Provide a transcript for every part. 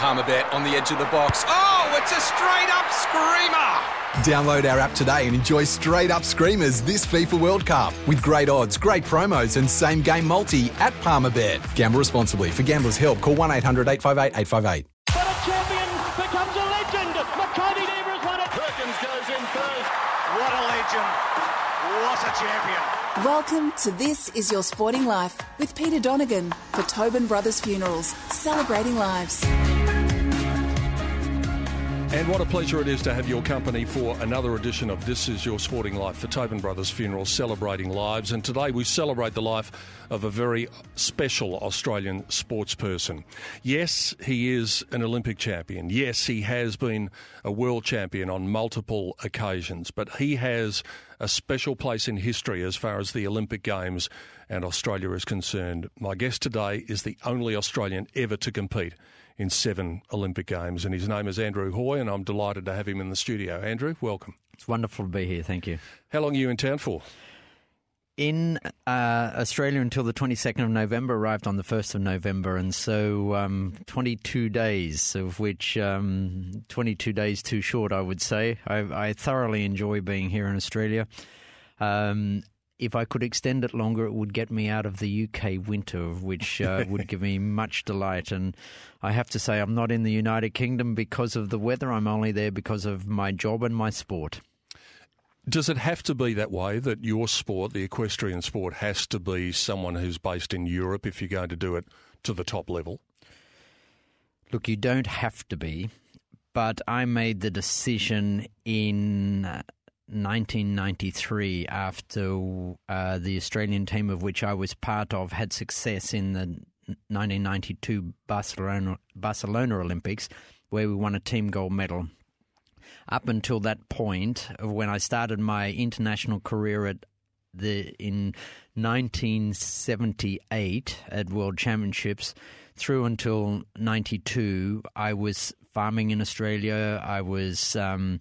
Palmerbet on the edge of the box. Oh, it's a straight up screamer! Download our app today and enjoy straight up screamers this FIFA World Cup with great odds, great promos, and same game multi at Palmerbet. Gamble responsibly. For gamblers' help, call 1 800 858 858. But a champion becomes a legend. Makybe Diva has won it. Perkins goes in first. What a legend. What a champion. Welcome to This Is Your Sporting Life with Peter Donegan for Tobin Brothers Funerals, celebrating lives. And what a pleasure it is to have your company for another edition of This Is Your Sporting Life for Tobin Brothers Funeral, celebrating lives. And today we celebrate the life of a very special Australian sportsperson. Yes, he is an Olympic champion. Yes, he has been a world champion on multiple occasions, but he has a special place in history as far as the Olympic Games and Australia is concerned. My guest today is the only Australian ever to compete in seven Olympic Games, and his name is Andrew Hoy, and I'm delighted to have him in the studio. Andrew, welcome. It's wonderful to be here. Thank you. How long are you in town for? In uh, Australia until the 22nd of November, arrived on the 1st of November, and so um, 22 days, of which um, 22 days too short, I would say. I, I thoroughly enjoy being here in Australia. Um, if I could extend it longer, it would get me out of the UK winter, which uh, would give me much delight. And I have to say, I'm not in the United Kingdom because of the weather. I'm only there because of my job and my sport. Does it have to be that way that your sport, the equestrian sport, has to be someone who's based in Europe if you're going to do it to the top level? Look, you don't have to be, but I made the decision in 1993 after uh, the Australian team of which I was part of had success in the 1992 Barcelona, Barcelona Olympics, where we won a team gold medal. Up until that point, of when I started my international career at the in 1978 at World Championships, through until 92, I was farming in Australia. I was um,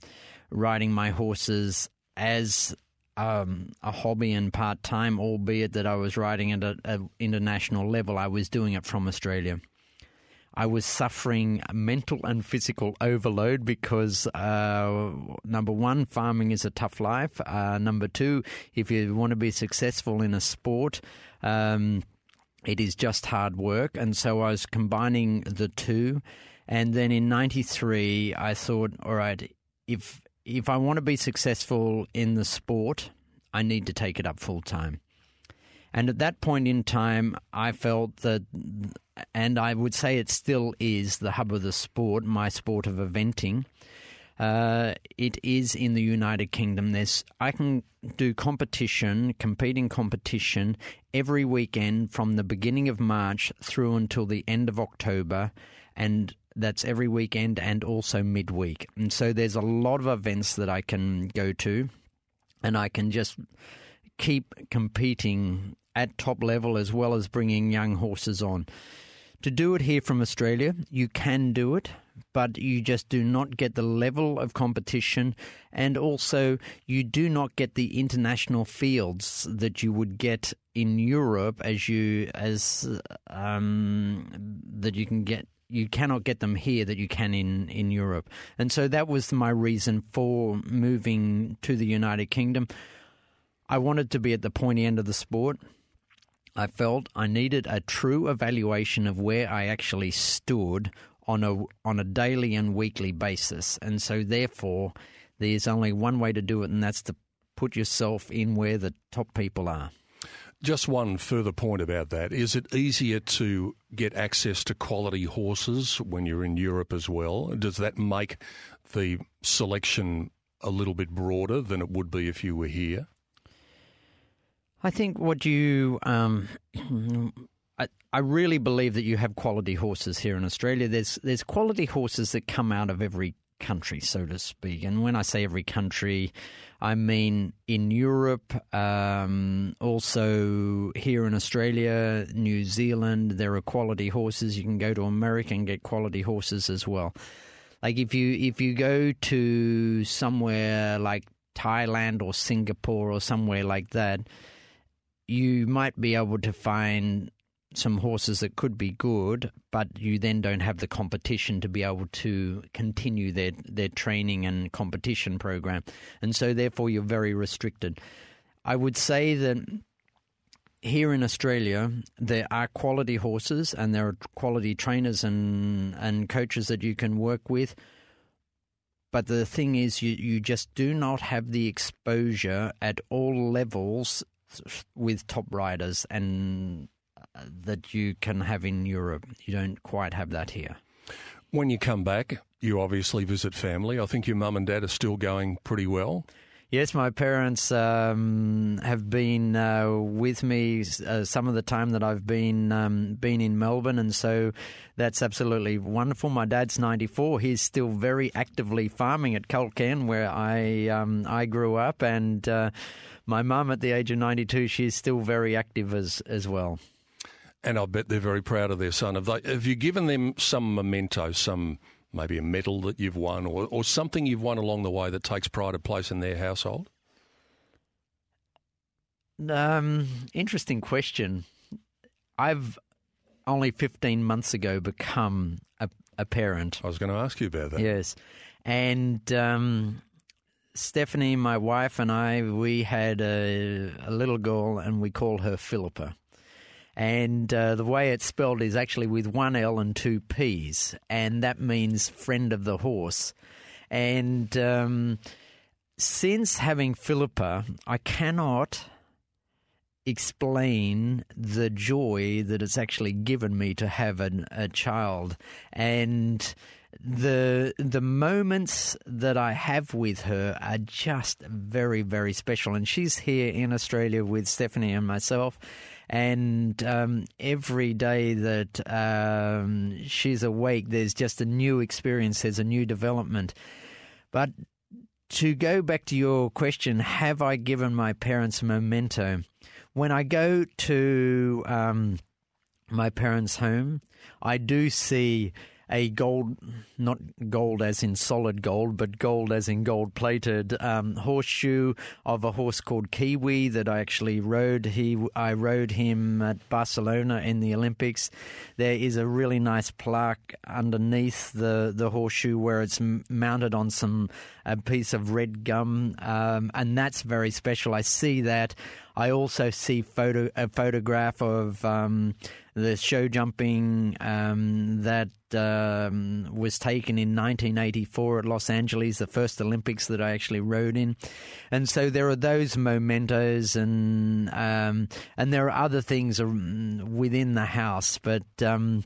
riding my horses as um, a hobby and part time, albeit that I was riding at an international level. I was doing it from Australia. I was suffering mental and physical overload because, uh, number one, farming is a tough life. Uh, number two, if you want to be successful in a sport, um, it is just hard work. And so I was combining the two. And then in 93, I thought, all right, if if I want to be successful in the sport, I need to take it up full time. And at that point in time, I felt that, and I would say it still is the hub of the sport, my sport of eventing. Uh, it is in the United Kingdom. There's I can do competition, competing competition every weekend from the beginning of March through until the end of October, and that's every weekend and also midweek. And so there's a lot of events that I can go to, and I can just keep competing at top level as well as bringing young horses on. To do it here from Australia, you can do it, but you just do not get the level of competition, and also you do not get the international fields that you would get in Europe as you as um, that you can get you cannot get them here that you can in, in Europe. And so that was my reason for moving to the United Kingdom. I wanted to be at the pointy end of the sport. I felt I needed a true evaluation of where I actually stood on a on a daily and weekly basis. And so therefore there's only one way to do it and that's to put yourself in where the top people are. Just one further point about that. Is it easier to get access to quality horses when you're in Europe as well? Does that make the selection a little bit broader than it would be if you were here? I think what you. Um, I, I really believe that you have quality horses here in Australia. There's there's quality horses that come out of every country, so to speak. And when I say every country, I mean in Europe, um, also here in Australia, New Zealand, there are quality horses. You can go to America and get quality horses as well. Like if you if you go to somewhere like Thailand or Singapore or somewhere like that, you might be able to find some horses that could be good, but you then don't have the competition to be able to continue their their training and competition program, and so therefore you're very restricted. I would say that here in Australia, there are quality horses and there are quality trainers and, and coaches that you can work with. But the thing is, you, you just do not have the exposure at all levels with top riders and that you can have in Europe. You don't quite have that here. When you come back, you obviously visit family. I think your mum and dad are still going pretty well. Yes, my parents um, have been uh, with me uh, some of the time that I've been um, been in Melbourne, and so that's absolutely wonderful. My dad's ninety four; he's still very actively farming at Culcairn, where I um, I grew up, and uh, my mum, at the age of ninety two, she's still very active as as well. And I bet they're very proud of their son. Have, they, have you given them some memento, some maybe a medal that you've won or, or something you've won along the way that takes pride of place in their household? Um, interesting question. I've only 15 months ago become a, a parent. I was going to ask you about that. Yes. And um, Stephanie, my wife, and I, we had a, a little girl and we call her Philippa and uh, the way it's spelled is actually with one L and two P's, and that means friend of the horse. And um, since having Philippa, I cannot explain the joy that it's actually given me to have an, a child and the the moments that I have with her are just very very special and she's here in Australia with Stephanie and myself and um, every day that um, she's awake, there's just a new experience, there's a new development. But to go back to your question, have I given my parents memento? When I go to um, my parents' home, I do see a gold, not gold as in solid gold, but gold as in gold plated um, horseshoe of a horse called Kiwi that I actually rode. He, I rode him at Barcelona in the Olympics. There is a really nice plaque underneath the, the horseshoe where it's mounted on some a piece of red gum, um, and that's very special. I see that. I also see photo a photograph of um, the show jumping um, that um, was taken in 1984 at Los Angeles, the first Olympics that I actually rode in, and so there are those mementos, and um, and there are other things within the house, but um,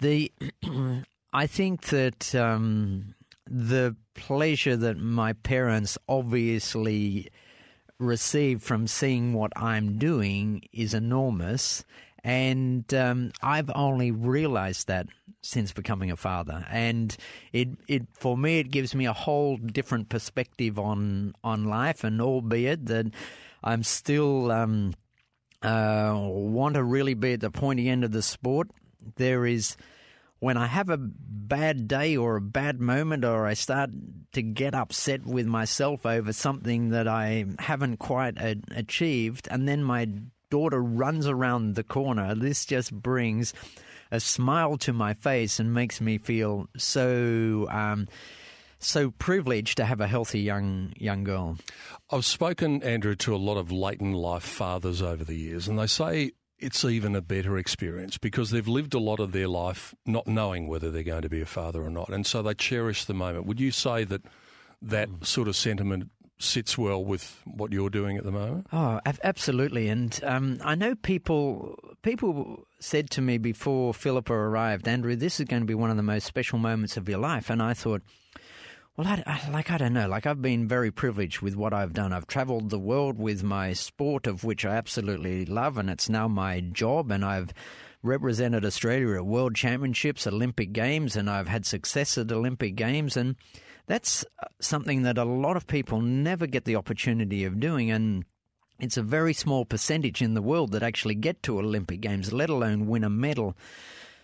the I think that um, the pleasure that my parents obviously receive from seeing what I'm doing is enormous. And um, I've only realized that since becoming a father, and it it for me it gives me a whole different perspective on on life. And albeit that I'm still um, uh, want to really be at the pointy end of the sport, there is when I have a bad day or a bad moment, or I start to get upset with myself over something that I haven't quite a- achieved, and then my daughter runs around the corner, this just brings a smile to my face and makes me feel so. Um, so privileged to have a healthy young young girl. I've spoken, Andrew, to a lot of late in life fathers over the years, and they say it's even a better experience because they've lived a lot of their life not knowing whether they're going to be a father or not. And so they cherish the moment. Would you say that that mm. sort of sentiment sits well with what you're doing at the moment? Oh, absolutely. And um, I know people people said to me before Philippa arrived, Andrew, this is going to be one of the most special moments of your life. And I thought, well, I, I, like I don't know. Like I've been very privileged with what I've done. I've travelled the world with my sport, of which I absolutely love, and it's now my job. And I've represented Australia at World Championships, Olympic Games, and I've had success at Olympic Games, and that's uh, something that a lot of people never get the opportunity of doing. And it's a very small percentage in the world that actually get to Olympic Games, let alone win a medal.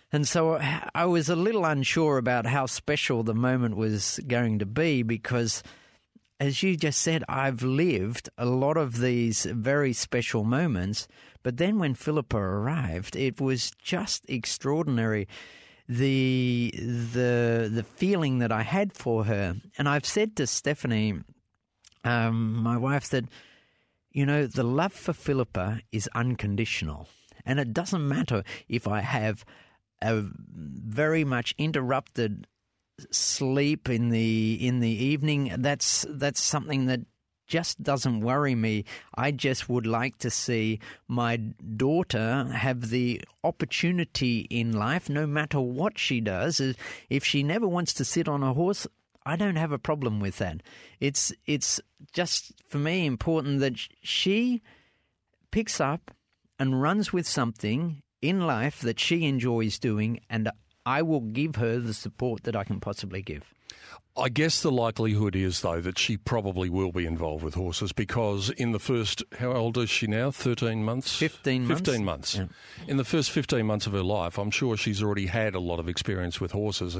And so I was a little unsure about how special the moment was going to be because, as you just said, I've lived a lot of these very special moments, But then when Philippa arrived, it was just extraordinary the the the feeling that I had for her. And I've said to Stephanie, um, my wife, that you know the love for Philippa is unconditional, and it doesn't matter if I have a very much interrupted sleep in the in the evening. That's that's something that just doesn't worry me. I just would like to see my daughter have the opportunity in life, no matter what she does. If she never wants to sit on a horse, I don't have a problem with that. It's it's just for me important that she picks up and runs with something in life that she enjoys doing, and I will give her the support that I can possibly give. I guess the likelihood is, though, that she probably will be involved with horses because in the first, how old is she now? 13 months? 15 months. 15 months. Yeah. In the first 15 months of her life, I'm sure she's already had a lot of experience with horses.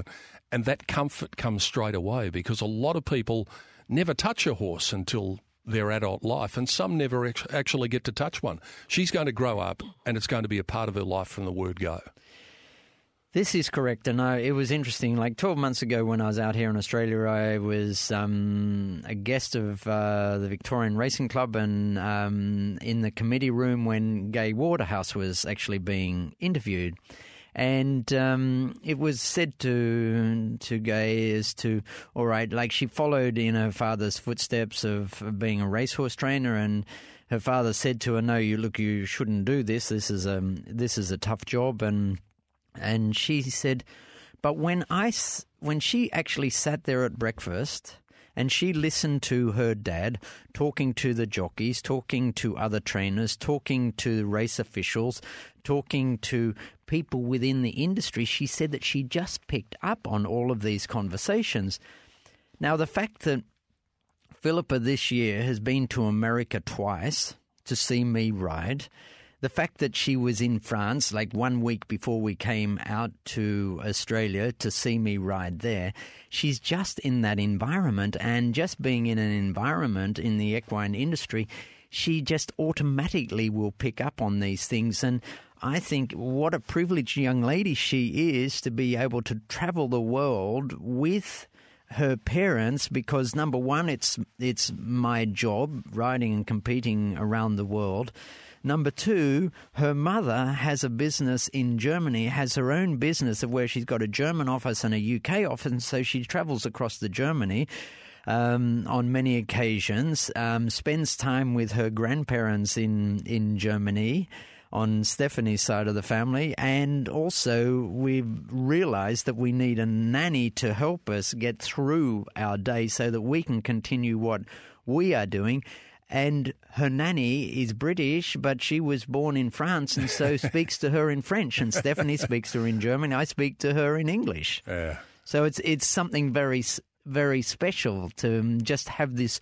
And that comfort comes straight away because a lot of people never touch a horse until their adult life, and some never actually get to touch one. She's going to grow up, and it's going to be a part of her life from the word go. This is correct, and I, it was interesting. Like twelve months ago, when I was out here in Australia, I was um, a guest of uh, the Victorian Racing Club, and um, in the committee room when Gai Waterhouse was actually being interviewed, and um, it was said to to Gai as to all right, like she followed in her father's footsteps of, being a racehorse trainer, and her father said to her, "No, you look, you shouldn't do this. This is a this is a tough job," and and she said, but when I, when she actually sat there at breakfast and she listened to her dad talking to the jockeys, talking to other trainers, talking to race officials, talking to people within the industry, she said that she just picked up on all of these conversations. Now, the fact that Philippa this year has been to America twice to see me ride the fact that she was in France like one week before we came out to Australia to see me ride there, she's just in that environment and just being in an environment in the equine industry, she just automatically will pick up on these things. And I think what a privileged young lady she is to be able to travel the world with her parents because number one it's it's my job riding and competing around the world Number two, her mother has a business in Germany, has her own business of where she's got a German office and a UK office, and so she travels across the Germany. Um, on many occasions, um, spends time with her grandparents in in Germany on Stephanie's side of the family, and also we've realised that we need a nanny to help us get through our day so that we can continue what we are doing and her nanny is British, but she was born in France and so speaks to her in French. And Stephanie speaks to her in German. I speak to her in English. Yeah. So it's it's something very very special to um, just have this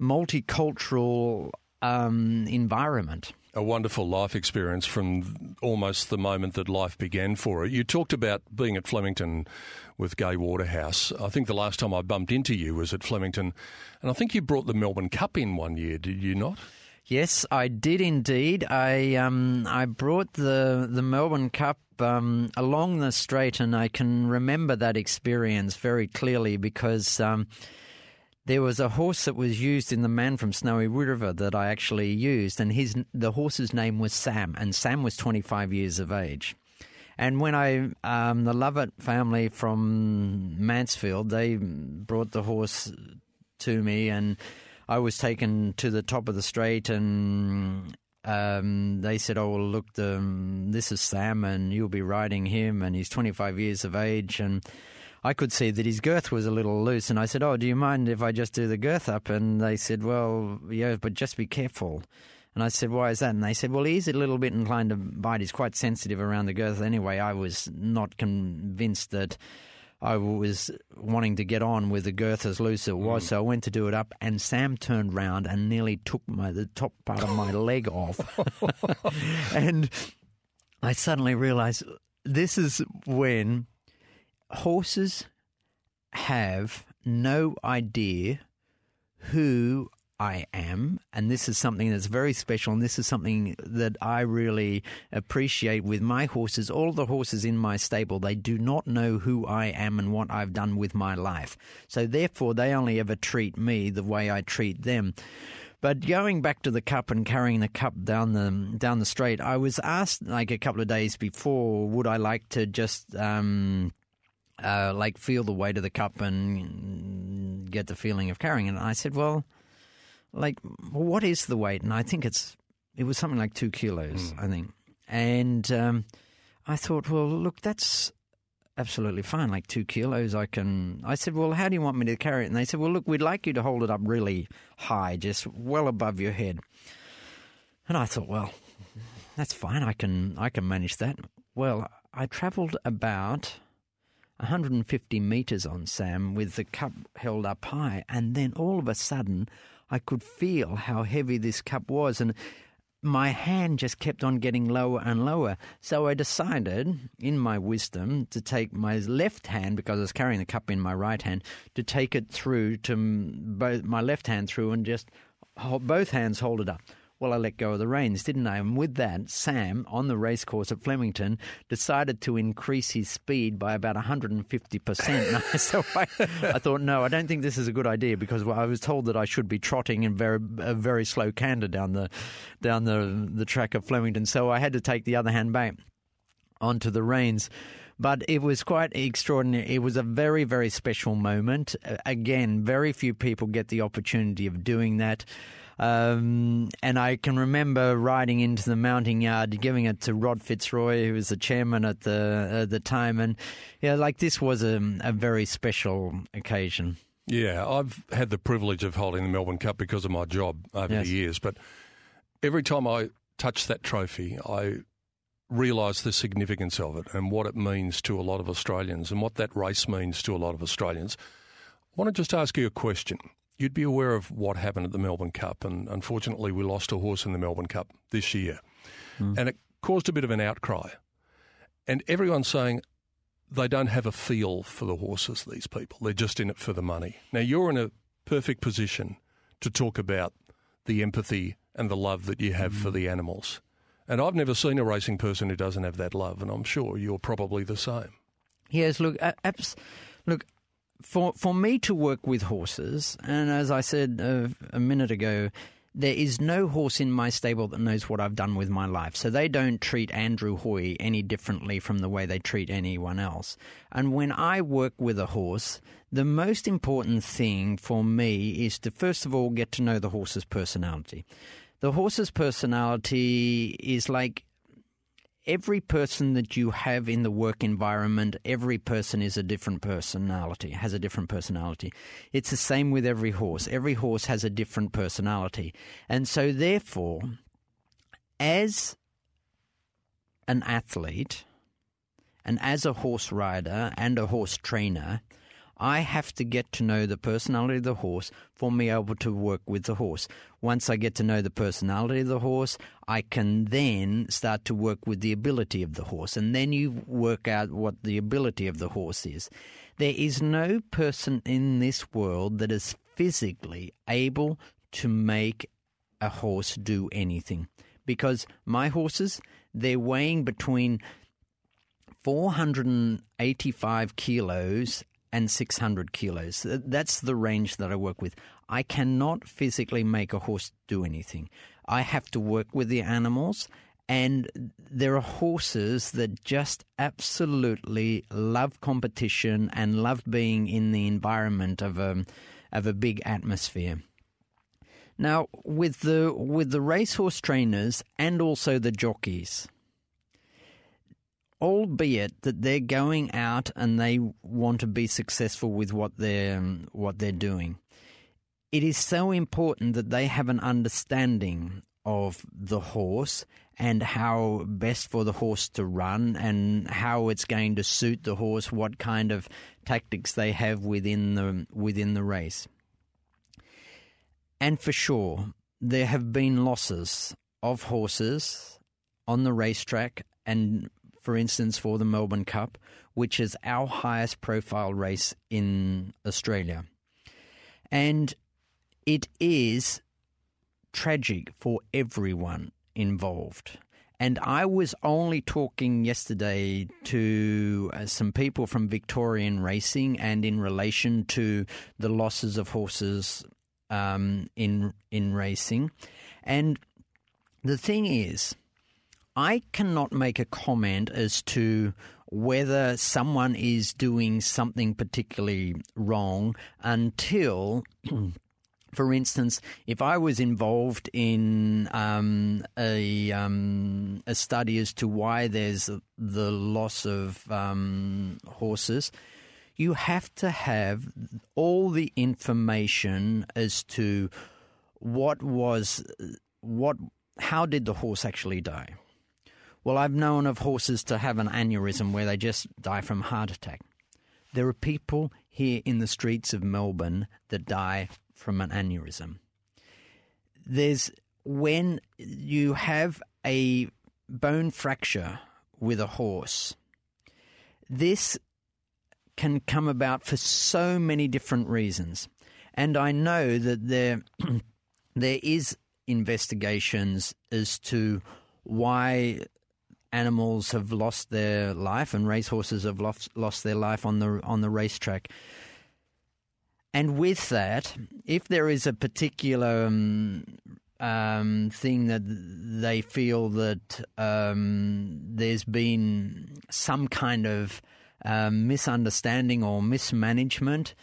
multicultural um, environment a wonderful life experience from almost the moment that life began for it. You talked about being at Flemington with Gai Waterhouse. I think the last time I bumped into you was at Flemington, and I think you brought the Melbourne Cup in one year, did you not? Yes, I did indeed. I um, I brought the the Melbourne Cup um, along the straight, and I can remember that experience very clearly because. Um, there was a horse that was used in the Man from Snowy River that I actually used, and his the horse's name was Sam, and Sam was 25 years of age. And when I, um, the Lovett family from Mansfield, they brought the horse to me, and I was taken to the top of the straight, and um, they said, "Oh, well, look, the, this is Sam, and you'll be riding him, and he's 25 years of age, and." I could see that his girth was a little loose, and I said, "Oh, do you mind if I just do the girth up?" And they said, "Well, yeah, but just be careful." And I said, "Why is that?" And they said, "Well, he's a little bit inclined to bite. He's quite sensitive around the girth." Anyway, I was not convinced that I was wanting to get on with the girth as loose as it was, mm. so I went to do it up, and Sam turned round and nearly took my the top part of my leg off, and I suddenly realised this is when horses have no idea who I am, and this is something that's very special, and this is something that I really appreciate with my horses. All the horses in my stable, they do not know who I am and what I've done with my life. So therefore, they only ever treat me the way I treat them. But going back to the cup and carrying the cup down the down the straight, I was asked like a couple of days before, would I like to just um, uh, like feel the weight of the cup and get the feeling of carrying it? And I said, well like what is the weight? And I think it's it was something like two kilos, mm. I think. And um, I thought, well, look, that's absolutely fine. Like two kilos, I can. I said, well, how do you want me to carry it? And they said, well, look, we'd like you to hold it up really high, just well above your head. And I thought, well, that's fine. I can I can manage that. Well, I travelled about 150 meters on Sam with the cup held up high, and then all of a sudden I could feel how heavy this cup was, and my hand just kept on getting lower and lower. So I decided, in my wisdom, to take my left hand, because I was carrying the cup in my right hand, to take it through to both my left hand through and just hold, both hands hold it up. Well, I let go of the reins, didn't I? And with that, Sam, on the racecourse at Flemington, decided to increase his speed by about 150%. so I, I, thought, no, I don't think this is a good idea because I was told that I should be trotting in very, a very slow canter down the, down the, the track of Flemington. So I had to take the other hand back onto the reins but it was quite extraordinary. It was a very, very special moment. Again, very few people get the opportunity of doing that. Um, and I can remember riding into the mounting yard, giving it to Rod Fitzroy, who was the chairman at the at the time, and yeah, like this was a, a very special occasion. Yeah, I've had the privilege of holding the Melbourne Cup because of my job over yes. the years, but every time I touch that trophy, I realise the significance of it and what it means to a lot of Australians and what that race means to a lot of Australians. I want to just ask you a question you'd be aware of what happened at the Melbourne Cup, and unfortunately, we lost a horse in the Melbourne Cup this year, mm. and it caused a bit of an outcry. And everyone's saying they don't have a feel for the horses. These people, they're just in it for the money. Now, you're in a perfect position to talk about the empathy and the love that you have mm. for the animals. And I've never seen a racing person who doesn't have that love, and I'm sure you're probably the same. Yes, look, abs- look, for for me to work with horses, and as I said uh, a minute ago, there is no horse in my stable that knows what I've done with my life. So they don't treat Andrew Hoy any differently from the way they treat anyone else. And when I work with a horse, the most important thing for me is to first of all get to know the horse's personality. The horse's personality is like every person that you have in the work environment, every person is a different personality, has a different personality. It's the same with every horse. Every horse has a different personality. And so, therefore, as an athlete and as a horse rider and a horse trainer, I have to get to know the personality of the horse for me able to work with the horse. Once I get to know the personality of the horse, I can then start to work with the ability of the horse, and then you work out what the ability of the horse is. There is no person in this world that is physically able to make a horse do anything because my horses, they're weighing between 485 kilos and 600 kilos. That's the range that I work with. I cannot physically make a horse do anything. I have to work with the animals, and there are horses that just absolutely love competition and love being in the environment of a, of a big atmosphere. Now, with the with the racehorse trainers and also the jockeys, albeit that they're going out and they want to be successful with what they're um, what they're doing. It is so important that they have an understanding of the horse and how best for the horse to run and how it's going to suit the horse, what kind of tactics they have within the within the race. And for sure, there have been losses of horses on the racetrack and for instance, for the Melbourne Cup, which is our highest profile race in Australia. And it is tragic for everyone involved. And I was only talking yesterday to uh, some people from Victorian Racing and in relation to the losses of horses um, in in racing. And the thing is, I cannot make a comment as to whether someone is doing something particularly wrong until for instance, if I was involved in um, a um, a study as to why there's the loss of um, horses, you have to have all the information as to what was what how did the horse actually die. Well, I've known of horses to have an aneurysm where they just die from heart attack. There are people here in the streets of Melbourne that die from an aneurysm. There's when you have a bone fracture with a horse, this can come about for so many different reasons. And I know that there there is investigations as to why animals have lost their life and racehorses have lost lost their life on the on the racetrack. And with that, if there is a particular um, um, thing that they feel that um, there's been some kind of um, misunderstanding or mismanagement,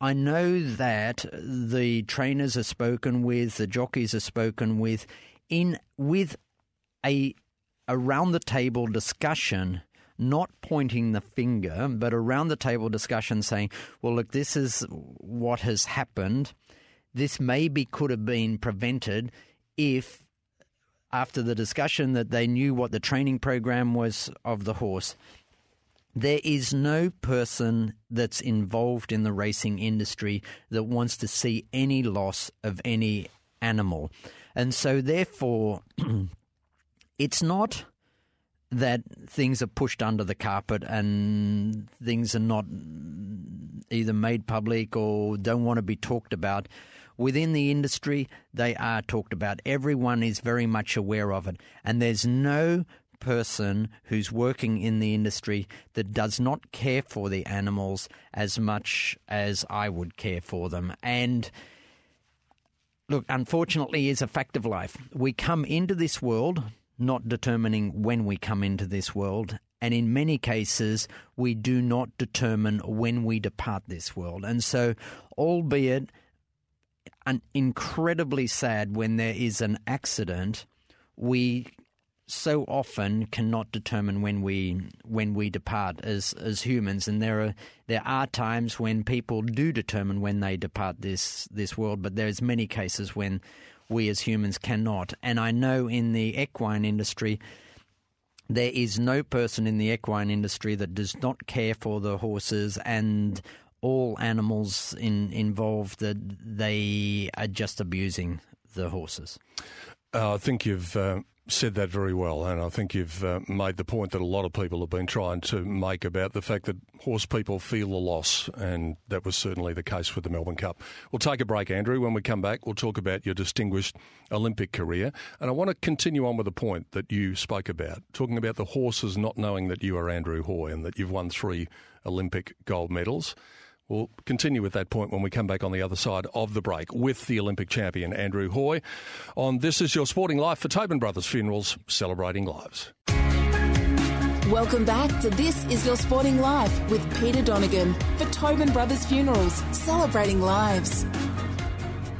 I know that the trainers are spoken with, the jockeys are spoken with, in with a around the table discussion not pointing the finger, but around the table discussion saying, well, look, this is what has happened. This maybe could have been prevented if, after the discussion, that they knew what the training program was of the horse. There is no person that's involved in the racing industry that wants to see any loss of any animal. And so, therefore, it's not that things are pushed under the carpet and things are not either made public or don't want to be talked about. Within the industry, they are talked about. Everyone is very much aware of it. And there's no person who's working in the industry that does not care for the animals as much as I would care for them. And look, unfortunately, is a fact of life. We come into this world not determining when we come into this world. And in many cases, we do not determine when we depart this world. And so, albeit an incredibly sad when there is an accident, we so often cannot determine when we when we depart as as humans and there are there are times when people do determine when they depart this this world but there's many cases when we as humans cannot. And I know in the equine industry, there is no person in the equine industry that does not care for the horses and all animals in, involved that they are just abusing the horses. Uh, I think you've uh, said that very well, and I think you've uh, made the point that a lot of people have been trying to make about the fact that horse people feel the loss, and that was certainly the case with the Melbourne Cup. We'll take a break, Andrew. When we come back, we'll talk about your distinguished Olympic career, and I want to continue on with the point that you spoke about, talking about the horses not knowing that you are Andrew Hoy and that you've won three Olympic gold medals. We'll continue with that point when we come back on the other side of the break with the Olympic champion Andrew Hoy on This Is Your Sporting Life for Tobin Brothers Funerals, celebrating lives. Welcome back to This Is Your Sporting Life with Peter Donegan for Tobin Brothers Funerals, celebrating lives.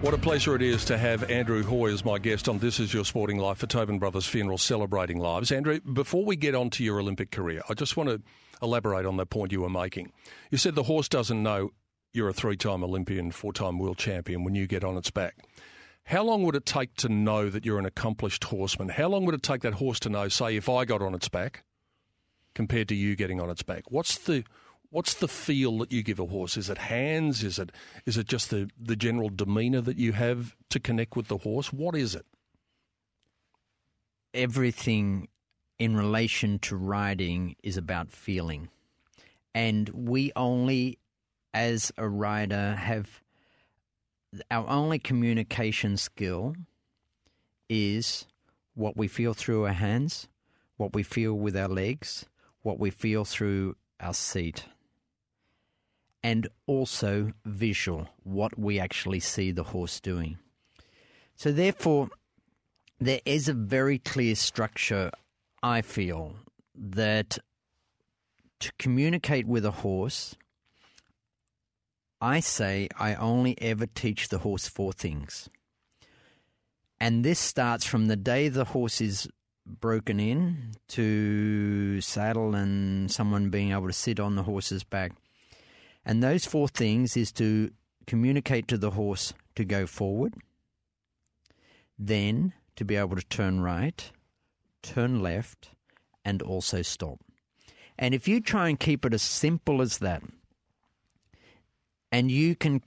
What a pleasure it is to have Andrew Hoy as my guest on This Is Your Sporting Life for Tobin Brothers Funeral celebrating lives. Andrew, before we get on to your Olympic career, I just want to elaborate on the point you were making. You said the horse doesn't know you're a three time Olympian, four time world champion when you get on its back. How long would it take to know that you're an accomplished horseman? How long would it take that horse to know, say, if I got on its back compared to you getting on its back? What's the what's the feel that you give a horse? Is it hands? Is it is it just the, the general demeanour that you have to connect with the horse? What is it? Everything in relation to riding is about feeling. And we only, as a rider, have our only communication skill is what we feel through our hands, what we feel with our legs, what we feel through our seat, and also visual, what we actually see the horse doing. So, therefore, there is a very clear structure, I feel, that to communicate with a horse, I say I only ever teach the horse four things. And this starts from the day the horse is broken in to saddle and someone being able to sit on the horse's back. And those four things is to communicate to the horse to go forward, then to be able to turn right, turn left, and also stop. And if you try and keep it as simple as that, and you can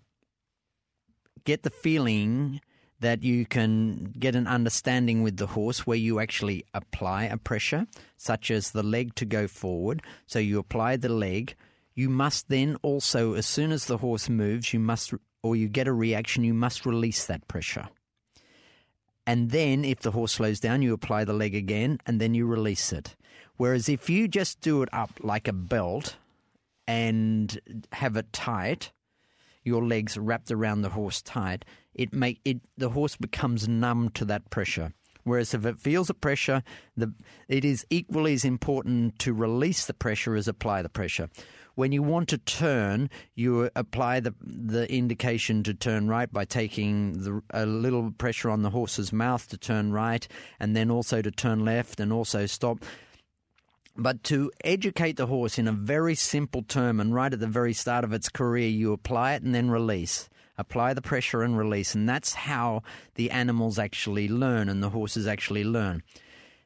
get the feeling that you can get an understanding with the horse where you actually apply a pressure, such as the leg to go forward. So you apply the leg. You must then also, as soon as the horse moves, you must, or you get a reaction, you must release that pressure. And then, if the horse slows down, you apply the leg again and then you release it. Whereas if you just do it up like a belt and have it tight, your legs wrapped around the horse tight, it make it the horse becomes numb to that pressure. Whereas if it feels a pressure, the, it is equally as important to release the pressure as apply the pressure. When you want to turn, you apply the the indication to turn right by taking the, a little pressure on the horse's mouth to turn right, and then also to turn left and also stop. But to educate the horse in a very simple term and right at the very start of its career, you apply it and then release. Apply the pressure and release. And that's how the animals actually learn and the horses actually learn.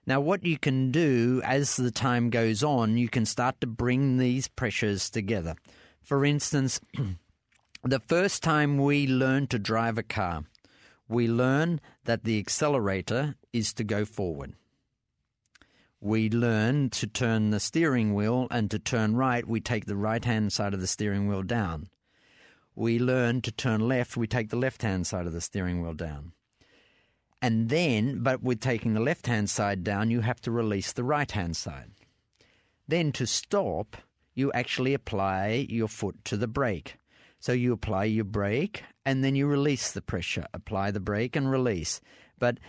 Now, what you can do as the time goes on, you can start to bring these pressures together. For instance, the first time we learn to drive a car, we learn that the accelerator is to go forward we learn to turn the steering wheel and to turn right, we take the right hand side of the steering wheel down. We learn to turn left, we take the left hand side of the steering wheel down. And then, but with taking the left hand side down, you have to release the right hand side. Then to stop, you actually apply your foot to the brake. So you apply your brake and then you release the pressure, apply the brake and release. But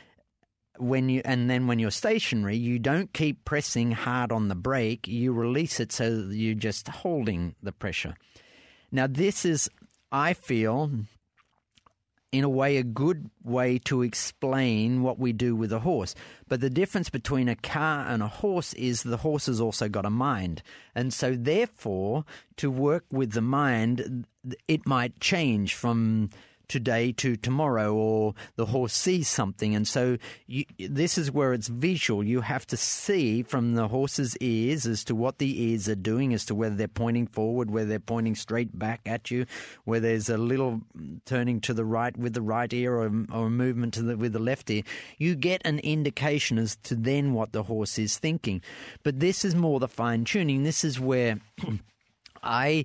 when you and then when you're stationary, you don't keep pressing hard on the brake. You release it so you're just holding the pressure. Now, this is, I feel, in a way, a good way to explain what we do with a horse. But the difference between a car and a horse is the horse has also got a mind. And so, therefore, to work with the mind, it might change from today to tomorrow, or the horse sees something. And so you, this is where it's visual. You have to see from the horse's ears as to what the ears are doing, as to whether they're pointing forward, whether they're pointing straight back at you, where there's a little turning to the right with the right ear or, or a movement the, with the left ear. You get an indication as to then what the horse is thinking. But this is more the fine tuning. This is where I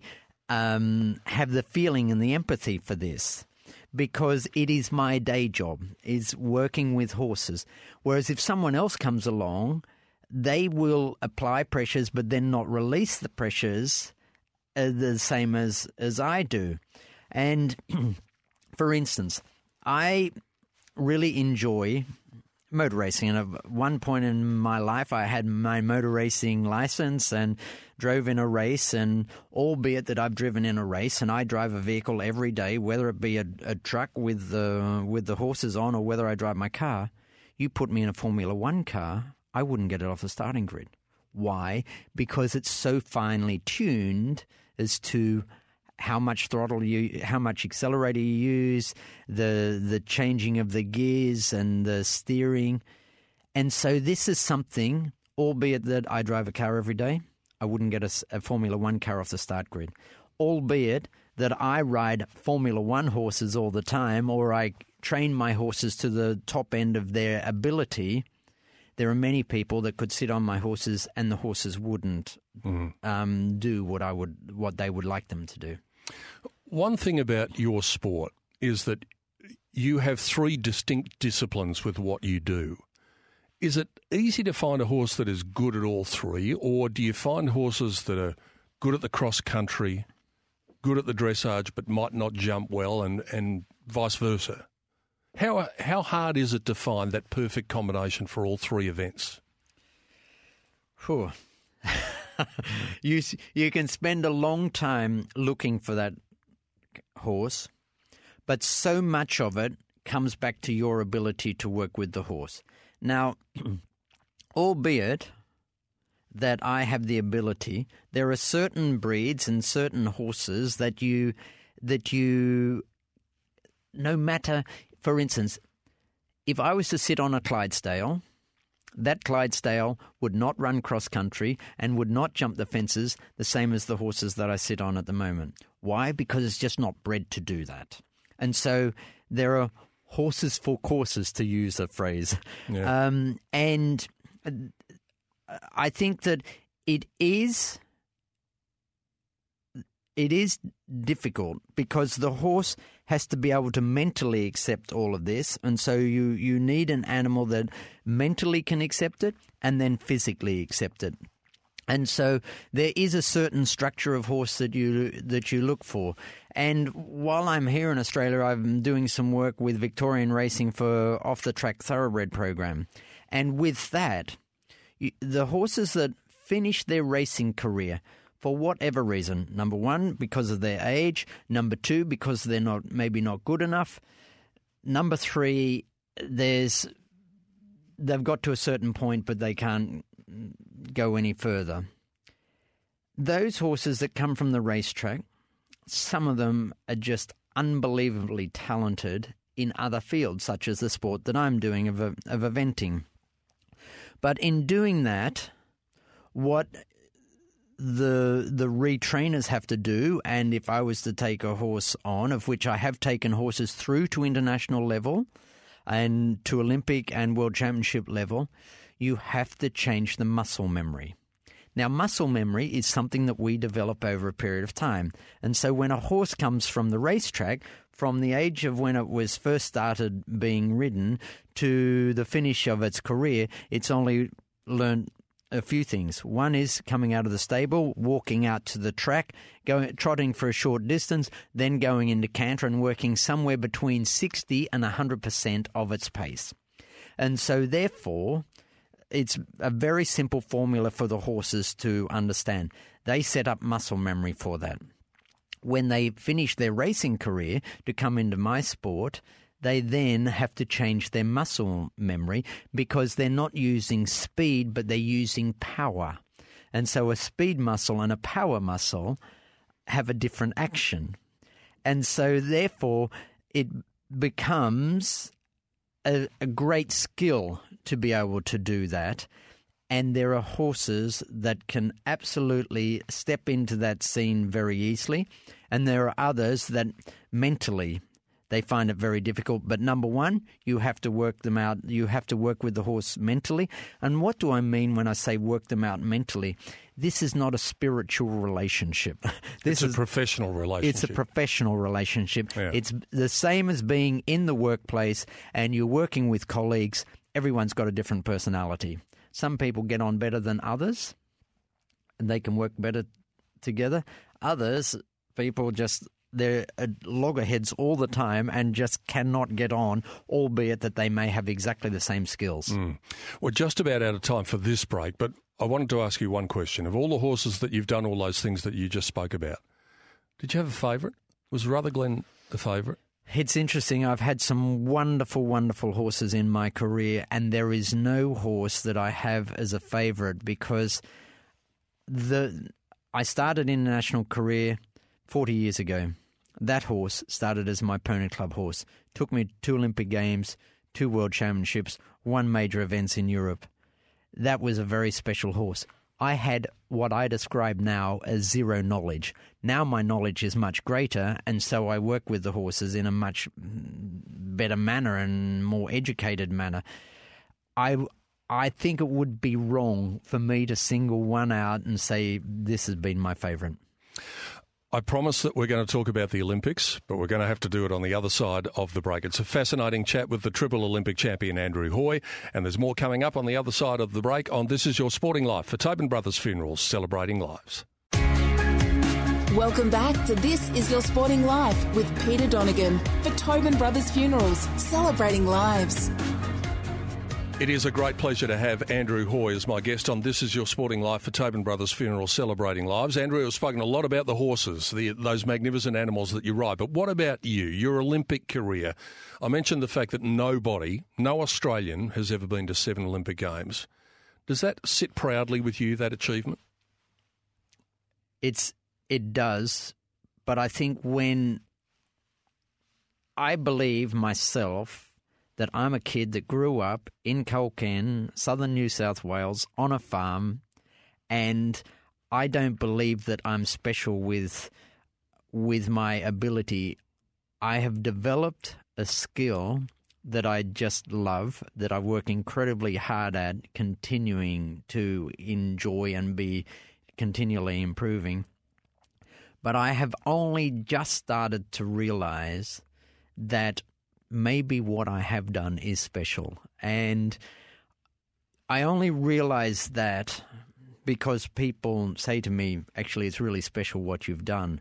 um, have the feeling and the empathy for this because it is my day job is working with horses. Whereas if someone else comes along, they will apply pressures but then not release the pressures uh, the same as as I do. And for instance, I really enjoy motor racing. And at one point in my life, I had my motor racing license and drove in a race. And albeit that I've driven in a race, and I drive a vehicle every day, whether it be a, a truck with the with the horses on, or whether I drive my car, you put me in a Formula One car, I wouldn't get it off the starting grid. Why? Because it's so finely tuned as to how much throttle you, how much accelerator you use, the the changing of the gears and the steering, and so this is something. Albeit that I drive a car every day, I wouldn't get a, a Formula One car off the start grid. Albeit that I ride Formula One horses all the time, or I train my horses to the top end of their ability there are many people that could sit on my horses and the horses wouldn't mm. um, do what I would what they would like them to do. One thing about your sport is that you have three distinct disciplines with what you do. Is it easy to find a horse that is good at all three, or do you find horses that are good at the cross country, good at the dressage, but might not jump well, and, and vice versa? How, how hard is it to find that perfect combination for all three events? Whew. you you can spend a long time looking for that horse, but so much of it comes back to your ability to work with the horse. Now, albeit that I have the ability, there are certain breeds and certain horses that you that you no matter for instance, if I was to sit on a Clydesdale, that Clydesdale would not run cross country and would not jump the fences the same as the horses that I sit on at the moment. Why? Because it's just not bred to do that. And so there are horses for courses, to use a phrase. Yeah. Um, and I think that it is it is difficult because the horse has to be able to mentally accept all of this and so you you need an animal that mentally can accept it and then physically accept it and so there is a certain structure of horse that you that you look for. And while I'm here in Australia, I'm doing some work with Victorian Racing for off the track thoroughbred program. And with that, the horses that finish their racing career for whatever reason, number one, because of their age, number two, because they're not maybe not good enough, number three, there's they've got to a certain point, but they can't go any further. Those horses that come from the racetrack, some of them are just unbelievably talented in other fields, such as the sport that I'm doing of, of eventing. But in doing that, what the the retrainers have to do, and if I was to take a horse on, of which I have taken horses through to international level and to Olympic and World Championship level, you have to change the muscle memory. Now, muscle memory is something that we develop over a period of time. And so when a horse comes from the racetrack, from the age of when it was first started being ridden to the finish of its career, it's only learned a few things. One is coming out of the stable, walking out to the track, going trotting for a short distance, then going into canter and working somewhere between 60 and 100% of its pace. And so therefore, it's a very simple formula for the horses to understand. They set up muscle memory for that. When they finish their racing career to come into my sport, they then have to change their muscle memory because they're not using speed, but they're using power. And so a speed muscle and a power muscle have a different action. And so, therefore, it becomes a, a great skill to be able to do that. And there are horses that can absolutely step into that scene very easily. And there are others that mentally they find it very difficult. But number one, you have to work them out. You have to work with the horse mentally. And what do I mean when I say work them out mentally? This is not a spiritual relationship. it's This a is professional relationship. it's a professional relationship. Yeah. It's the same as being in the workplace and you're working with colleagues. Everyone's got a different personality. Some people get on better than others and they can work better together. Others, people just they're uh, loggerheads all the time and just cannot get on, albeit that they may have exactly the same skills. We're just about out of time for this break, but I wanted to ask you one question. Of all the horses that you've done, all those things that you just spoke about, did you have a favourite? Was Rutherglen the favourite? It's interesting. I've had some wonderful, wonderful horses in my career, and there is no horse that I have as a favourite because the I started international career 40 years ago. That horse started as my pony club horse. Took me two Olympic Games, two World Championships, one major events in Europe. That was a very special horse. I had what I describe now as zero knowledge. Now my knowledge is much greater, and so I work with the horses in a much better manner and more educated manner. I I think it would be wrong for me to single one out and say this has been my favourite. I promise that we're going to talk about the Olympics, but we're going to have to do it on the other side of the break. It's a fascinating chat with the triple Olympic champion Andrew Hoy, and there's more coming up on the other side of the break on This Is Your Sporting Life for Tobin Brothers Funerals, celebrating lives. Welcome back to This Is Your Sporting Life with Peter Donegan for Tobin Brothers Funerals, celebrating lives. It is a great pleasure to have Andrew Hoy as my guest on This Is Your Sporting Life for Tobin Brothers Funeral Celebrating Lives. Andrew has spoken a lot about the horses, the, those magnificent animals that you ride, but what about you, your Olympic career? I mentioned the fact that nobody, no Australian, has ever been to seven Olympic Games. Does that sit proudly with you, that achievement? It's It does, but I think when I believe myself that I'm a kid that grew up in Culcairn, southern New South Wales, on a farm, and I don't believe that I'm special with with my ability. I have developed a skill that I just love, that I work incredibly hard at, continuing to enjoy and be continually improving. But I have only just started to realize that maybe what I have done is special. And I only realize that because people say to me, actually, it's really special what you've done.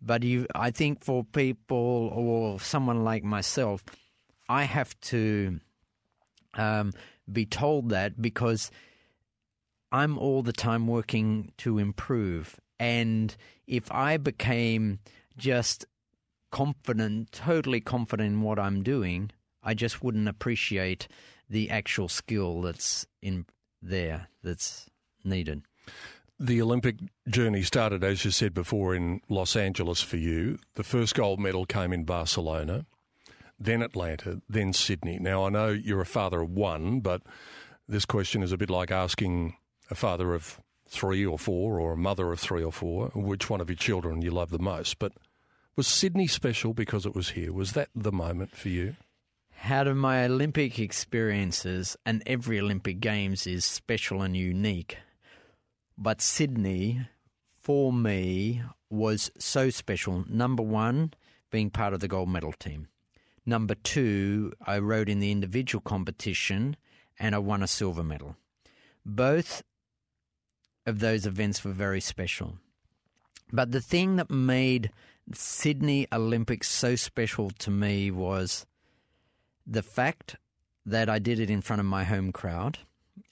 But you, I think for people or someone like myself, I have to um, be told that because I'm all the time working to improve. And if I became just confident, totally confident in what I'm doing, I just wouldn't appreciate the actual skill that's in there that's needed. The Olympic journey started, as you said before, in Los Angeles for you. The first gold medal came in Barcelona, then Atlanta, then Sydney. Now, I know you're a father of one, but this question is a bit like asking a father of three or four or a mother of three or four which one of your children you love the most. But was Sydney special because it was here? Was that the moment for you? Out of my Olympic experiences, and every Olympic Games is special and unique, but Sydney, for me, was so special. Number one, being part of the gold medal team. Number two, I rode in the individual competition and I won a silver medal. Both of those events were very special. But the thing that made Sydney Olympics so special to me was the fact that I did it in front of my home crowd.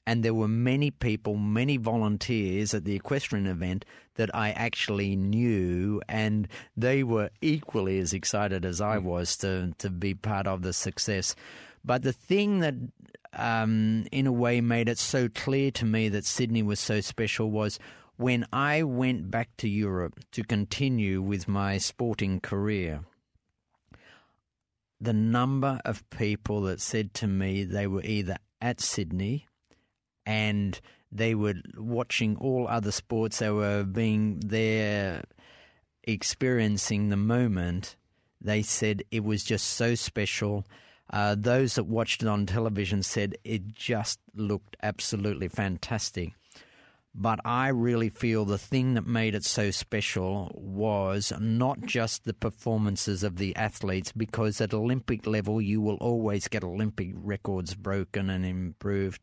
And there were many people, many volunteers at the equestrian event that I actually knew, and they were equally as excited as I was to, to be part of the success. But the thing that, um, in a way, made it so clear to me that Sydney was so special was when I went back to Europe to continue with my sporting career, the number of people that said to me they were either at Sydney and they were watching all other sports, they were being there experiencing the moment. They said it was just so special. Uh, those that watched it on television said it just looked absolutely fantastic. But I really feel the thing that made it so special was not just the performances of the athletes, because at Olympic level, you will always get Olympic records broken and improved.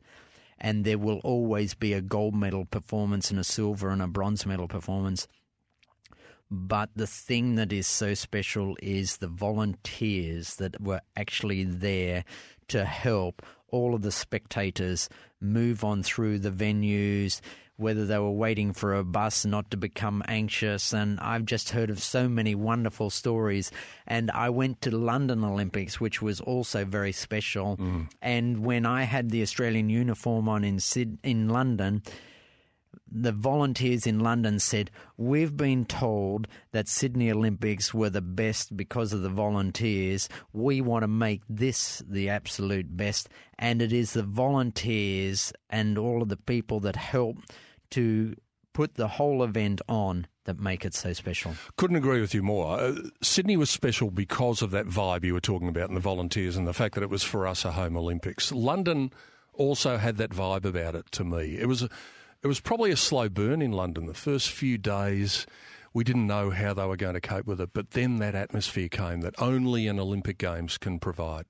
And there will always be a gold medal performance and a silver and a bronze medal performance. But the thing that is so special is the volunteers that were actually there to help all of the spectators move on through the venues, whether they were waiting for a bus not to become anxious. And I've just heard of so many wonderful stories. And I went to London Olympics, which was also very special. Mm. And when I had the Australian uniform on in Sid- in London, the volunteers in London said, We've been told that Sydney Olympics were the best because of the volunteers. We want to make this the absolute best. And it is the volunteers and all of the people that help to put the whole event on that make it so special. Couldn't agree with you more. Uh, Sydney was special because of that vibe you were talking about and the volunteers and the fact that it was for us a home Olympics. London also had that vibe about it to me. It was it was probably a slow burn in London. The first few days we didn't know how they were going to cope with it. But then that atmosphere came that only an Olympic Games can provide.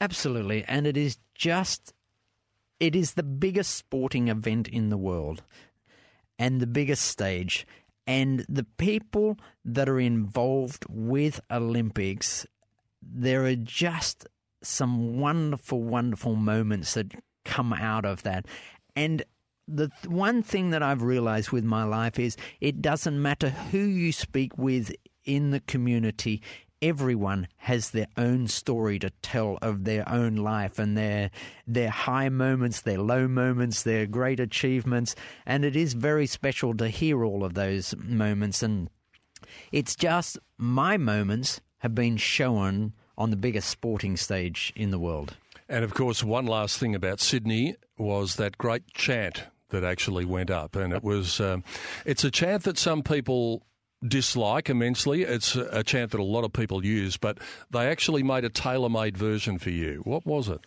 Absolutely. And it is just, it is the biggest sporting event in the world and the biggest stage. And the people that are involved with Olympics, there are just some wonderful, wonderful moments that come out of that. And the one thing that I've realized with my life is it doesn't matter who you speak with in the community. Everyone has their own story to tell of their own life and their their high moments, their low moments, their great achievements, and it is very special to hear all of those moments. And it's just my moments have been shown on the biggest sporting stage in the world. And of course, one last thing about Sydney was that great chant that actually went up, and it was um, it's a chant that some people dislike immensely. It's a chant that a lot of people use, but they actually made a tailor-made version for you. What was it?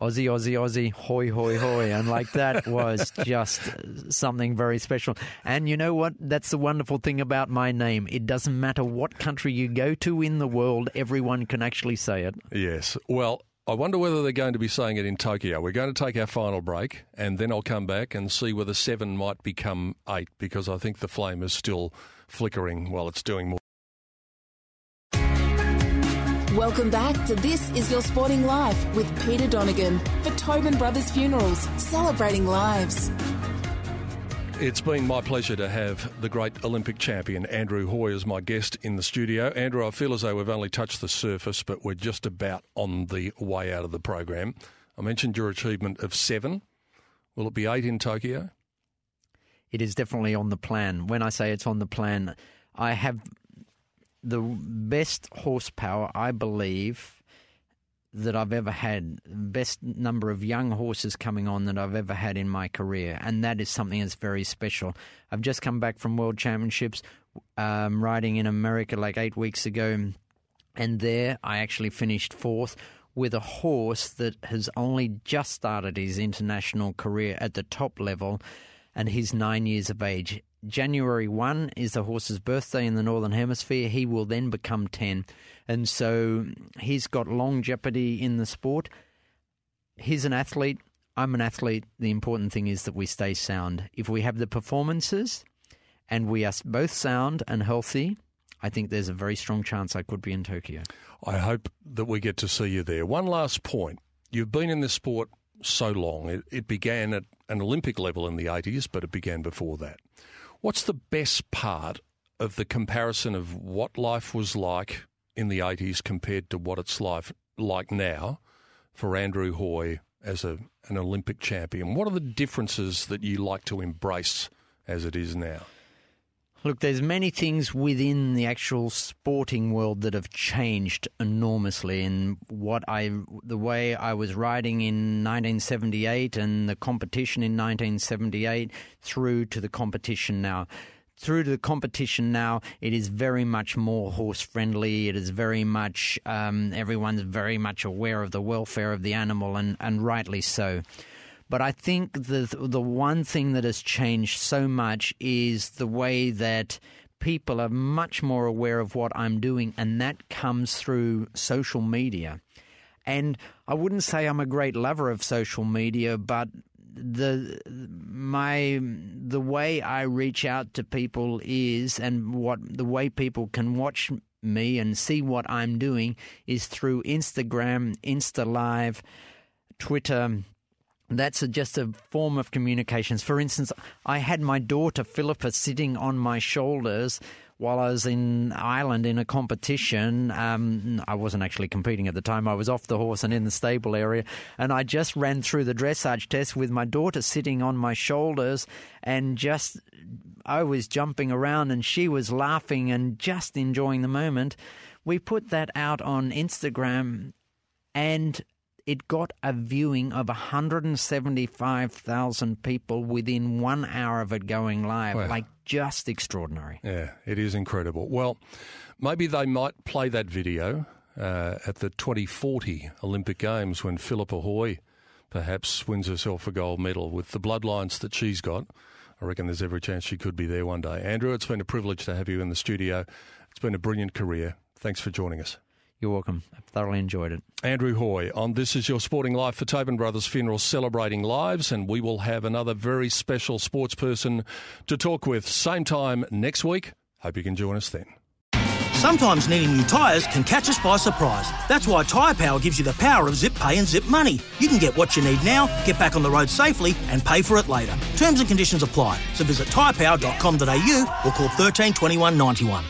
Aussie, Aussie, Aussie, Hoy, Hoy, Hoy. And like that was just something very special. And you know what? That's the wonderful thing about my name. It doesn't matter what country you go to in the world, everyone can actually say it. Yes. Well, I wonder whether they're going to be saying it in Tokyo. We're going to take our final break, and then I'll come back and see whether seven might become eight, because I think the flame is still flickering while it's doing more. Welcome back to This Is Your Sporting Life with Peter Donegan for Tobin Brothers Funerals, celebrating lives. It's been my pleasure to have the great Olympic champion Andrew Hoy as my guest in the studio. Andrew, I feel as though we've only touched the surface, but we're just about on the way out of the program. I mentioned your achievement of seven. Will it be eight in Tokyo? It is definitely on the plan. When I say it's on the plan, I have the best horsepower, I believe, that I've ever had. Best number of young horses coming on that I've ever had in my career, and that is something that's very special. I've just come back from World Championships, um, riding in America like eight weeks ago, and there I actually finished fourth with a horse that has only just started his international career at the top level, and he's nine years of age. January 1 is the horse's birthday in the Northern Hemisphere. He will then become 10. And so he's got long jeopardy in the sport. He's an athlete. I'm an athlete. The important thing is that we stay sound. If we have the performances and we are both sound and healthy, I think there's a very strong chance I could be in Tokyo. I hope that we get to see you there. One last point. You've been in this sport so long. It, it began at an Olympic level in the 80s, but it began before that. What's the best part of the comparison of what life was like in the 80s compared to what it's life like now for Andrew Hoy as a, an Olympic champion? What are the differences that you like to embrace as it is now? Look, there's many things within the actual sporting world that have changed enormously in what I the way I was riding in 1978 and the competition in 1978 through to the competition now. Through to the competition now, it is very much more horse friendly. It is very much um, everyone's very much aware of the welfare of the animal, and, and rightly so. But I think the the one thing that has changed so much is the way that people are much more aware of what I'm doing, and that comes through social media. And I wouldn't say I'm a great lover of social media, but the my the way I reach out to people is, and what the way people can watch me and see what I'm doing is through Instagram, Insta Live, Twitter that's a, just a form of communications. For instance, I had my daughter Philippa sitting on my shoulders while I was in Ireland in a competition. Um, I wasn't actually competing at the time. I was off the horse and in the stable area, and I just ran through the dressage test with my daughter sitting on my shoulders, and just I was jumping around, and she was laughing and just enjoying the moment. We put that out on Instagram, and it got a viewing of 175,000 people within one hour of it going live. Wow. Like, just extraordinary. Yeah, it is incredible. Well, maybe they might play that video uh, at the 2040 Olympic Games when Philippa Hoy perhaps wins herself a gold medal with the bloodlines that she's got. I reckon there's every chance she could be there one day. Andrew, it's been a privilege to have you in the studio. It's been a brilliant career. Thanks for joining us. You're welcome. I've thoroughly enjoyed it. Andrew Hoy on This Is Your Sporting Life for Tobin Brothers Funeral celebrating lives, and we will have another very special sports person to talk with same time next week. Hope you can join us then. Sometimes needing new tyres can catch us by surprise. That's why Tyre Power gives you the power of zip pay and zip money. You can get what you need now, get back on the road safely, and pay for it later. Terms and conditions apply. So visit tyrepower.com.au or call 13 21 91.